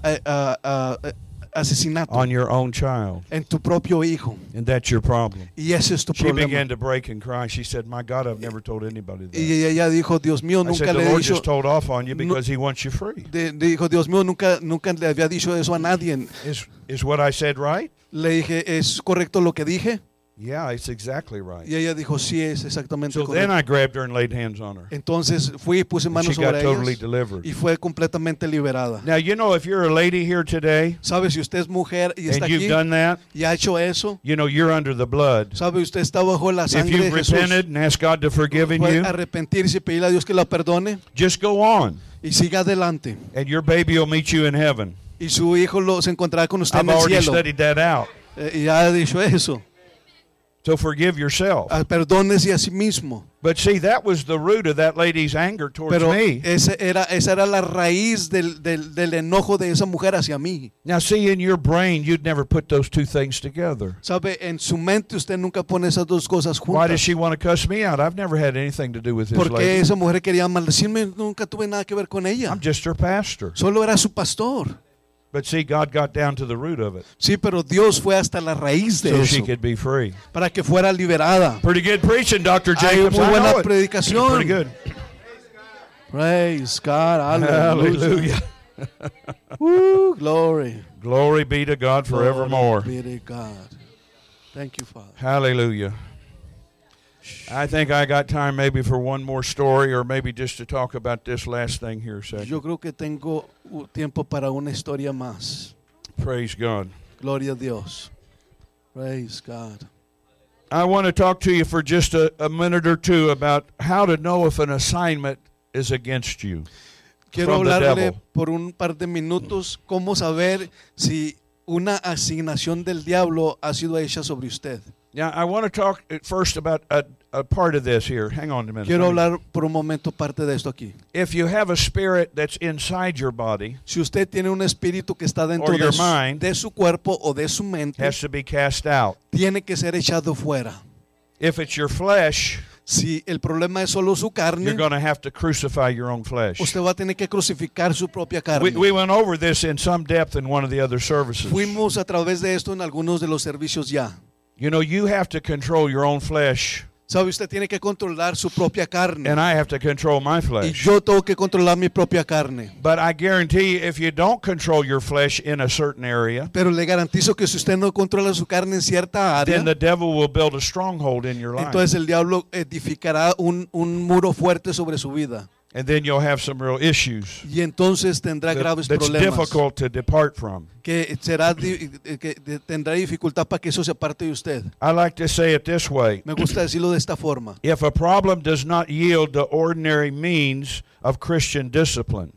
ah, eh, asesinato on your own child. en tu propio hijo. And that's your problem. Y ese es tu She problema. began to break and cry. She said, My God, I've never told anybody that. Y ella dijo, Dios mío, I nunca said, le The he Lord dicho, just told off on you No- because He wants you free. de- dijo, Dios mío, nunca, nunca le había dicho eso a nadie. Is, is what I said right? Le dije, ¿es correcto lo que dije? Yeah, it's exactly right. Y ella dijo, sí, es exactamente So then correcto. I grabbed her and laid hands on her. Entonces fui y puse And manos she got sobre totally delivered. y fue completamente liberada. Now, you know, if you're a lady here today ¿Sabe? Si usted es mujer y está and you've aquí done that, y ha hecho eso, you know, you're under the blood. ¿sabe? Usted está bajo la If sangre you've de Jesús. repented and asked God to forgive Puede you, arrepentirse y pedirle a Dios que la perdone just go on, y siga adelante. and your baby will meet you in heaven. y su hijo lo, se encontrará con usted I've en el already cielo. studied that out. Eh, y ya ha dicho eso. So forgive yourself. Ah, Perdónese a sí mismo. But see, that was the root of that lady's anger towards Pero me. ese era, esa era la raíz del, del, del enojo de esa mujer hacia mí. Now, see, in your brain, you'd never put those two things together. Sabe, en su mente usted nunca pone esas dos cosas juntas. Why does she want to cuss me out? I've never had anything to do with this Porque lady. esa mujer quería maldecirme, nunca tuve nada que ver con ella. I'm just her pastor. Solo era su pastor. But see, God got down to the root of it Sí, pero Dios fue hasta la raíz de so she eso could be free. para que fuera liberada. Pretty good preaching, Dr. Jacobs. muy buena predicación. Pretty good. Praise God. Hallelujah. Hallelujah. Woo, glory. Glory be to God forevermore. Glory be to God. Thank you, Father. Hallelujah. I think I got time maybe for one more story or maybe just to talk about this last thing here a second. Yo creo que tengo tiempo para una historia más. Praise God. Gloria a Dios. Praise God. I want to talk to you for just a, a minute or two about how to know if an assignment is against you. Quiero From the hablarle devil. por un par de minutos cómo saber si una asignación del diablo ha sido hecha sobre usted. Now, I want to talk first about a, a part of this here. Hang on a minute. Quiero hablar por un momento parte de esto aquí. If you have a spirit that's inside your body, Si usted tiene un espíritu que está dentro Or your de su, mind. de su cuerpo o de su mente, has to be cast out. tiene que ser echado fuera. If it's your flesh, Si el problema es solo su you're going to have to crucify your own flesh. usted va a tener que crucificar su propia We, we went over this in some depth in one of the other services. Fuimos a través de esto en algunos de los servicios ya. You know, you have to control your own flesh, Sabe, usted tiene que controlar su propia carne. and I have to control my Y flesh. yo tengo que controlar mi propia carne. But I guarantee if you don't control your flesh in a certain area, Pero le garantizo que si usted no controla su carne en cierta área, then the devil will build a stronghold in your life. entonces el diablo edificará un, un muro fuerte sobre su vida. And then you'll have some real issues Y entonces tendrá that- graves that's problemas. difficult to depart from. Que, será, eh, que tendrá dificultad para que eso se aparte de usted. I like to say it this way. Me gusta decirlo de esta forma. If a problem does not yield to ordinary means of Christian discipline,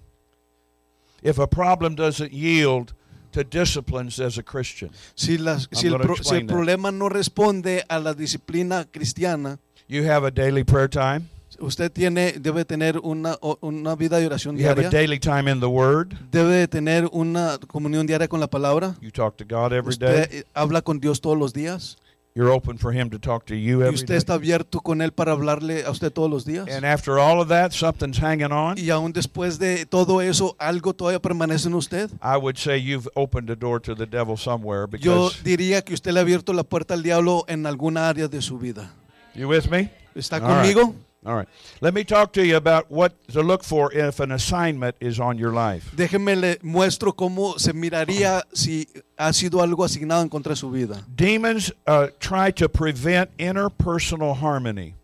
if a problem doesn't yield to disciplines as a Christian, Si, las- si el, pro- si el problema no responde a la disciplina cristiana, you have a daily prayer time, usted tiene, debe tener una, una vida de oración you have a diaria, daily time in the Word, debe de tener una comunión diaria con la palabra, you talk to God every day, usted eh, habla con Dios todos los días you're open for Him to talk to you y every usted day. está abierto con Él para hablarle a usted todos los días. And after all of that, something's hanging on. Y aún después de todo eso, algo todavía permanece en usted. I would say you've opened a door to the devil somewhere Yo because diría que usted le ha abierto la puerta al diablo en alguna área de su vida. you with me? ¿Está All right. All right. Let me talk to you about what to look for if an assignment is on your life. Déjeme le muestro cómo se miraría si ha sido algo asignado en contra de su vida. Demons uh, try to prevent interpersonal harmony.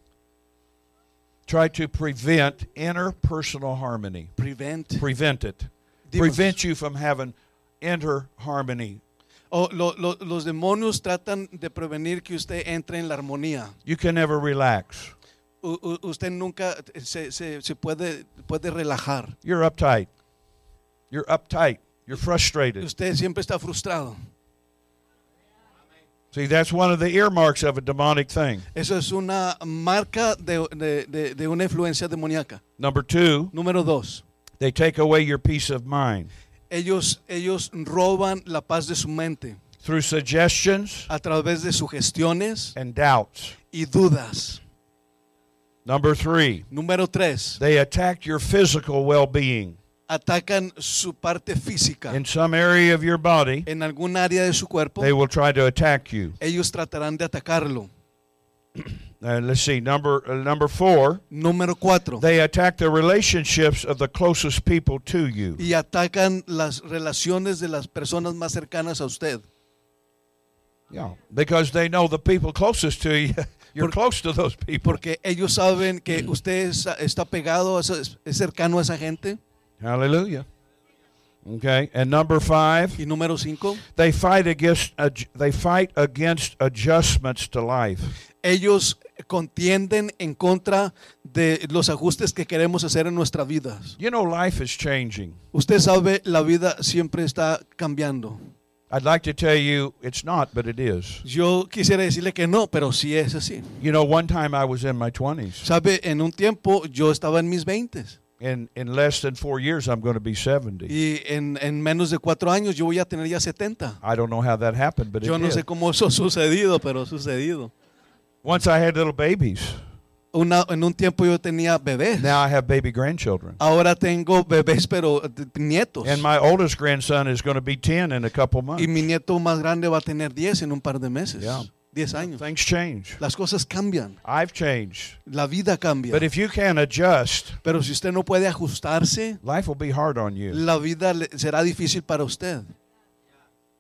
Try to prevent interpersonal harmony. Prevent. Prevent it. Demons. Prevent you from having interharmony. O lo- lo- los demonios tratan de prevenir que usted entre en la armonía. You can never relax. U- usted nunca se, se- se puede, puede relajar. You're uptight. You're uptight. You're frustrated. Usted siempre está frustrado. See, that's one of the earmarks of a demonic thing. Eso es una marca de, de- de- de una influencia demoníaca. Number two, Número dos, they take away your peace of mind ellos, ellos roban la paz de su mente through suggestions a través de sugestiones and doubts. y dudas. Number three, Número tres, they attack your physical well being. atacan su parte física. In some area of your body, En algún área de su cuerpo, they will try to attack you. ellos tratarán de atacarlo. Uh, let's see, number uh, number four, Número cuatro, they attack the relationships of the closest people to you. y atacan las relaciones de las personas más cercanas a usted. Yeah, because they know the people closest to you. You're Por- close to those people. Porque ellos saben que usted es- está pegado, es, cercano a esa gente. Hallelujah. Okay, and number five, Y número cinco, they fight against adj- they fight against adjustments to life. ellos contienden en contra de los ajustes que queremos hacer en nuestras vidas. You know, life is changing. Usted sabe, la vida siempre está cambiando. I'd like to tell you it's not, but it is. Yo quisiera decirle que no, pero sí es así. You know, one time I was in my 20s. Sabe, en un tiempo yo estaba en mis 20 In, in less than four years, I'm going to be 70. y en, en menos de cuatro años yo voy a tener ya 70. I don't know how that happened, but it Yo no sé cómo eso ha sucedido, pero ha sucedido. Once I had little babies. Una, en un tiempo yo tenía bebés. Now I have baby grandchildren. Ahora tengo bebés, pero eh, nietos. And my oldest grandson is going to be 10 in a couple months. Y mi nieto más grande va a tener 10 en un par de meses. Yeah. 10 años. Things change. Las cosas cambian. I've changed. La vida cambia. But if you can't adjust, Pero si usted no puede ajustarse, life will be hard on you. la vida será difícil para usted.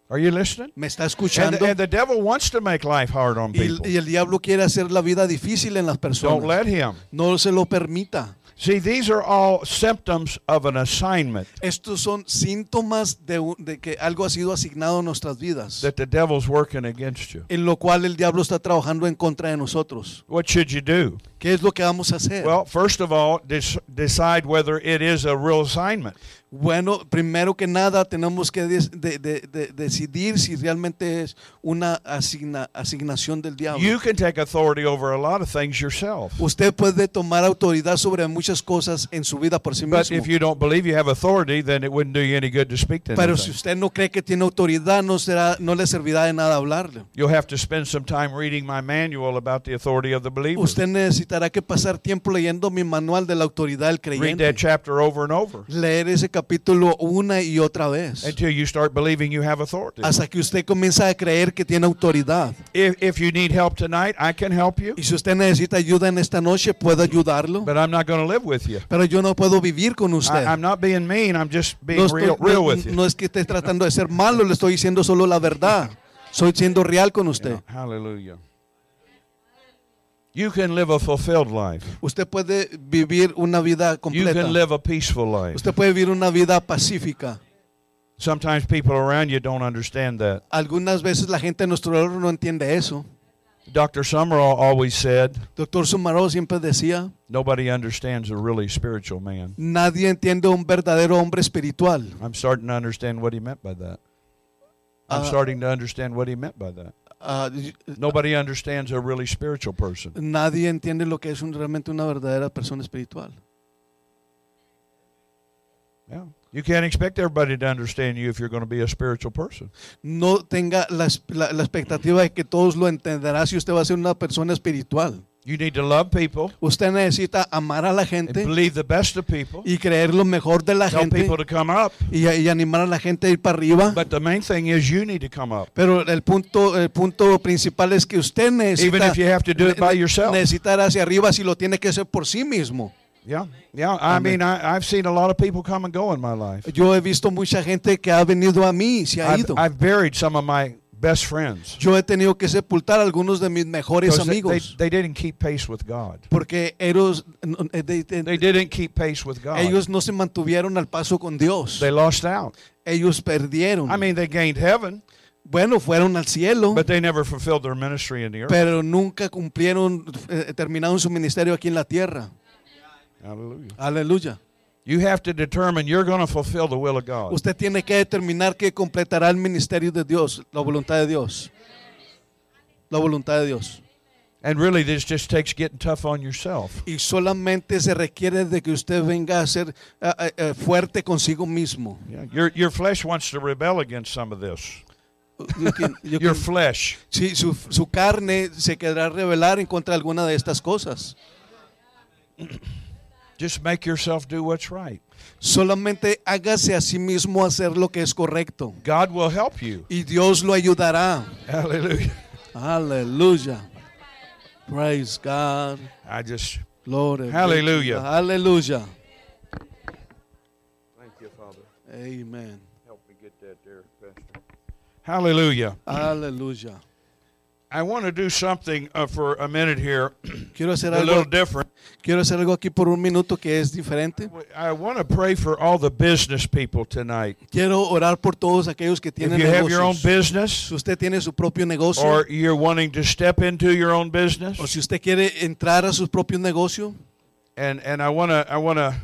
Are you listening? ¿Me está And escuchando? the, and the devil wants to make life hard on Y, people. y el diablo quiere hacer la vida difícil en las Don't personas. let him. No se lo permita. See, these are all symptoms of an assignment Estos son síntomas de, de que algo ha sido asignado a nuestras vidas, that the devil's working against you. en lo cual el diablo está trabajando en contra de nosotros. What should you do? ¿Qué es lo que vamos a hacer? Well, first of all, decide whether it is a real assignment. Bueno, primero que nada tenemos que des- de- de- de- decidir si realmente es una asigna- asignación del diablo. You can take authority over a lot of things yourself. Usted puede tomar autoridad sobre muchas cosas en su vida por sí But mismo. if you don't believe you have authority, then it wouldn't do you any good to speak to Pero si anything. usted no cree que tiene autoridad, no, será, no le servirá de nada hablarle. You'll have to spend some time reading my manual about the authority of the believer. Usted necesitará que pasar tiempo leyendo mi manual de la autoridad del Read creyente. that chapter over and over Leer ese capítulo una y otra vez. until you start believing you have authority. Hasta que usted comienza a creer que tiene autoridad. If, if you need help tonight, I can help you, Y si usted necesita ayuda en esta noche, puedo ayudarlo. but I'm not going to live with you. Pero yo no puedo vivir con usted. I, not being mean, I'm just being No, estoy- real, real no- with you. no es que esté tratando de ser malo, le estoy diciendo solo la verdad. Soy siendo real con usted. Hallelujah. You can live a fulfilled life. Usted puede vivir una vida completa. You can live a peaceful life. Usted puede vivir una vida pacífica. Sometimes people around you don't understand that. Algunas veces la gente a nuestro alrededor no entiende eso. Dr. Summerall always said, Doctor Sumaró siempre decía, nobody understands a really spiritual man. nadie entiende a un verdadero hombre espiritual. I'm starting to understand what he meant by that. I'm Uh, starting to understand what he meant by that. Ah, Nobody understands a really spiritual person. nadie entiende lo que es un- realmente una verdadera persona espiritual. Yeah. You can't expect everybody to understand you if you're going to be a spiritual person. No tenga la, la- la expectativa de que todos lo entenderán si usted va a ser una persona espiritual. You need to love people Usted necesita amar a la and gente believe the best of people. y creer lo mejor de la Tell gente people to come up. y, y animar a la gente a ir para arriba. But the main thing is you need to come up. Pero el punto, el punto principal es que usted Even necesita, if you have to do it by yourself. hacia arriba si lo tiene que hacer por sí mismo. Yeah. Yeah. I mean, I, I've seen a lot of people come and go in my life. Yo he visto mucha gente que ha venido a mí se ha I've, ido. I've buried some of my best friends. Yo he tenido que sepultar a algunos de mis mejores 'Cause they, they, amigos they didn't keep pace with God. porque ellos, eh, they- they- They didn't keep pace with God. ellos no se mantuvieron al paso con Dios. They lost out. Ellos perdieron. I mean, they gained heaven, bueno, fueron al cielo, but they never fulfilled their ministry in the earth. pero nunca cumplieron, eh, terminaron su ministerio aquí en la tierra. Hallelujah. Aleluya. You have to determine you're going to fulfill the will of God. Usted tiene que determinar que completará el ministerio de Dios, la voluntad de Dios. La voluntad de Dios. And really, this just takes getting tough on yourself. Y solamente se requiere de que usted venga a ser eh, eh, fuerte consigo mismo. Yeah. Your, your flesh wants to rebel against some of this. You can- you Your can- flesh. sí, su, su carne se quedará rebelar en contra de alguna de estas cosas. Just make yourself do what's right. Solamente hágase a sí mismo hacer lo que es correcto. God will help you. Y Dios lo ayudará. Hallelujah. Hallelujah. Praise God. I just Gloria. Hallelujah. Hallelujah. thank you, Father. Amen. Help me get that there, Pastor. Hallelujah. Aleluya. I want to do something uh, for a minute here, Quiero hacer a little different. Quiero hacer algo aquí por un minuto que es diferente. I want to pray for all the business people tonight. Quiero orar por todos aquellos que If tienen you have your own business Si usted tiene su propio negocio or you're wanting to step into your own business, o si usted quiere entrar a su propio negocio, and and I want to I want to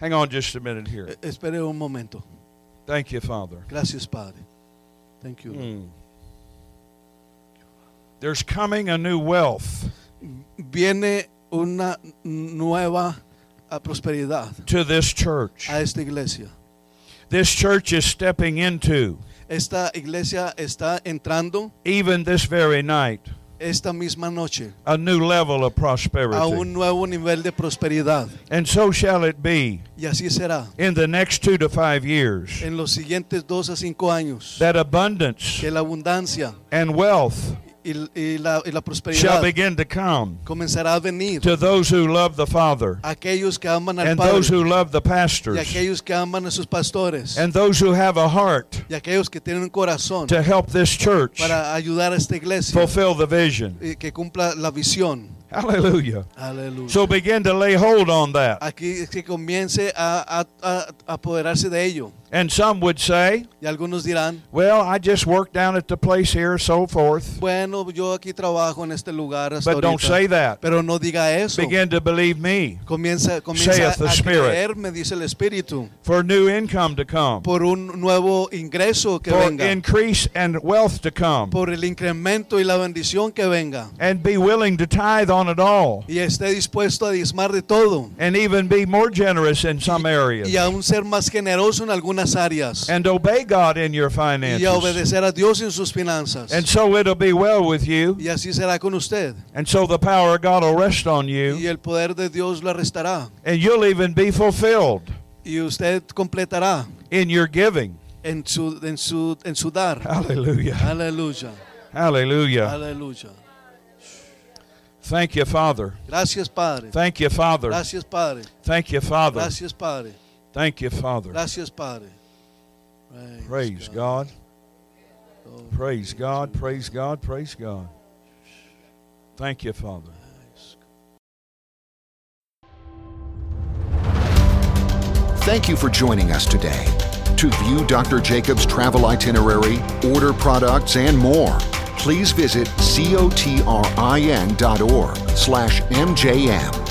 hang on just a minute here. espere un momento. Thank you, Father. Gracias, Padre. Thank you. Mm. There's coming a new wealth Viene una nueva ah, prosperidad to this church. a esta iglesia. This church is stepping into Esta iglesia está entrando even this very night esta misma noche a new level of a prosperity. un nuevo nivel de prosperidad. And so shall it be Y así será in the next 2 to 5 years. en los siguientes dos a cinco años. That abundance Que la abundancia and wealth y, y la, y la shall begin to come comenzará a venir to those who love the Father aquellos que aman al and those who love the y pastors aquellos que aman a sus pastores and those who have a heart y aquellos que tienen un corazón to help this church para ayudar a esta iglesia fulfill the vision. y que cumpla la visión. Hallelujah. Aleluya. So begin to lay hold on that. Aquí es que comience a, a- a- apoderarse de ello. And some would say, Y algunos dirán, well, I just work down at the place here, so forth. bueno, yo aquí trabajo en este lugar hasta But don't say that. Pero no diga eso. Begin to believe me Comienza, comienza Saith the a Spirit. creer, me dice el Espíritu, for new income to come, por un nuevo ingreso que for venga, increase and wealth to come, por el incremento y la bendición que venga. and be willing to tithe on it all, Y esté dispuesto a diezmar de todo. and even be more generous in some areas, Y aún ser más generoso en algunas áreas. and obey God in your Y finances. obedecer a Dios en sus finanzas. And so it'll be well with you, Y así será con usted. and so the power of God will rest on Y you, el poder de Dios lo arrestará. and you'll even be fulfilled Y usted completará in your giving. en su, en su, en su dar. Hallelujah. Aleluya. Hallelujah. Aleluya. Thank you, Father. Gracias, Padre. Thank you, Father. Gracias, Padre. Thank you, Father. Gracias, Padre. Thank you, Father. Gracias, Padre. Praise God. Oh, Praise God. Praise God. Praise God. Thank you, Father. Thank you for joining us today. To view Dr. Jacobs' travel itinerary, order products, and more, please visit cotrin.org slash mjm.